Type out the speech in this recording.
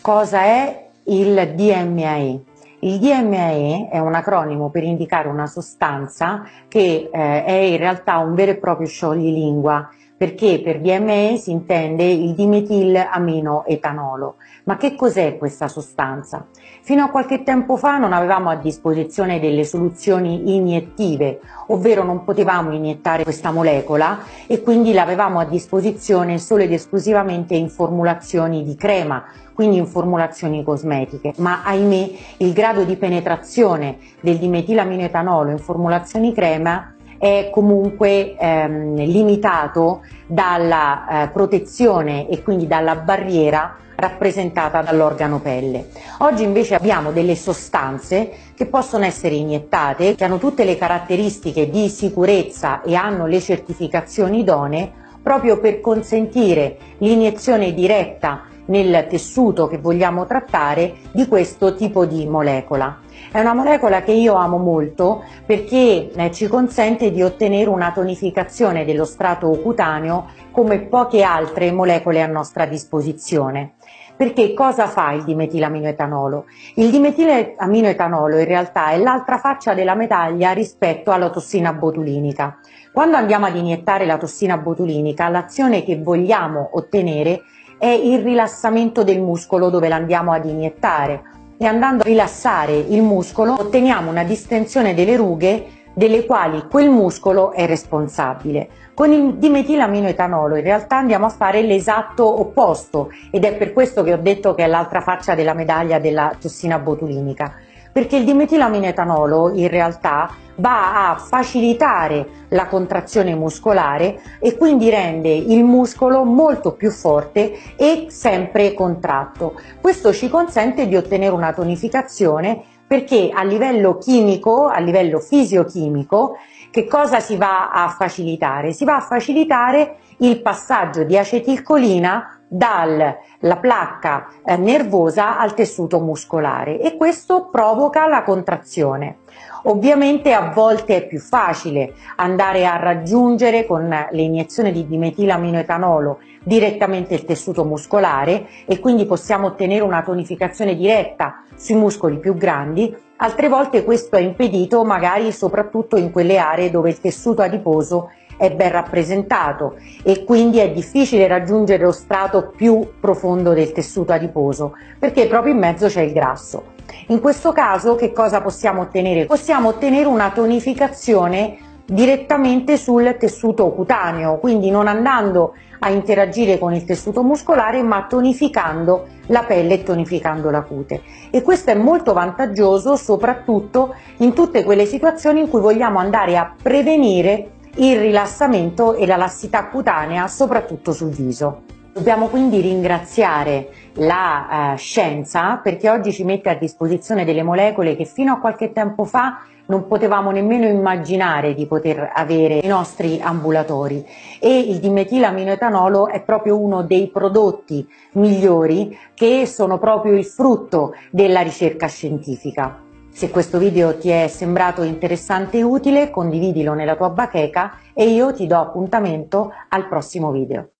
cosa è il DMAE. Il DMAE è un acronimo per indicare una sostanza che eh, è in realtà un vero e proprio scioglilingua perché per DME si intende il dimetilaminoetanolo. Ma che cos'è questa sostanza? Fino a qualche tempo fa non avevamo a disposizione delle soluzioni iniettive, ovvero non potevamo iniettare questa molecola e quindi l'avevamo a disposizione solo ed esclusivamente in formulazioni di crema, quindi in formulazioni cosmetiche, ma ahimè il grado di penetrazione del dimetilaminoetanolo in formulazioni crema è comunque ehm, limitato dalla eh, protezione e quindi dalla barriera rappresentata dall'organo pelle. Oggi invece abbiamo delle sostanze che possono essere iniettate, che hanno tutte le caratteristiche di sicurezza e hanno le certificazioni idonee proprio per consentire l'iniezione diretta nel tessuto che vogliamo trattare di questo tipo di molecola. È una molecola che io amo molto perché eh, ci consente di ottenere una tonificazione dello strato cutaneo come poche altre molecole a nostra disposizione. Perché cosa fa il dimetilaminoetanolo? Il dimetilaminoetanolo in realtà è l'altra faccia della medaglia rispetto alla tossina botulinica. Quando andiamo ad iniettare la tossina botulinica, l'azione che vogliamo ottenere è il rilassamento del muscolo dove l'andiamo ad iniettare. E andando a rilassare il muscolo otteniamo una distensione delle rughe delle quali quel muscolo è responsabile. Con il dimetilaminoetanolo in realtà andiamo a fare l'esatto opposto. Ed è per questo che ho detto che è l'altra faccia della medaglia della tossina botulinica perché il dimetilaminoetanolo in realtà va a facilitare la contrazione muscolare e quindi rende il muscolo molto più forte e sempre contratto. Questo ci consente di ottenere una tonificazione perché a livello chimico, a livello fisiochimico, che cosa si va a facilitare? Si va a facilitare il passaggio di acetilcolina dalla placca eh, nervosa al tessuto muscolare e questo provoca la contrazione. Ovviamente a volte è più facile andare a raggiungere con l'iniezione di dimetilaminoetanolo direttamente il tessuto muscolare e quindi possiamo ottenere una tonificazione diretta sui muscoli più grandi, altre volte questo è impedito magari soprattutto in quelle aree dove il tessuto adiposo è ben rappresentato e quindi è difficile raggiungere lo strato più profondo del tessuto adiposo perché proprio in mezzo c'è il grasso. In questo caso che cosa possiamo ottenere? Possiamo ottenere una tonificazione direttamente sul tessuto cutaneo, quindi non andando a interagire con il tessuto muscolare ma tonificando la pelle e tonificando la cute e questo è molto vantaggioso soprattutto in tutte quelle situazioni in cui vogliamo andare a prevenire il rilassamento e la lassità cutanea soprattutto sul viso. Dobbiamo quindi ringraziare la eh, scienza perché oggi ci mette a disposizione delle molecole che fino a qualche tempo fa non potevamo nemmeno immaginare di poter avere nei nostri ambulatori e il dimetilaminoetanolo è proprio uno dei prodotti migliori che sono proprio il frutto della ricerca scientifica. Se questo video ti è sembrato interessante e utile condividilo nella tua bacheca e io ti do appuntamento al prossimo video.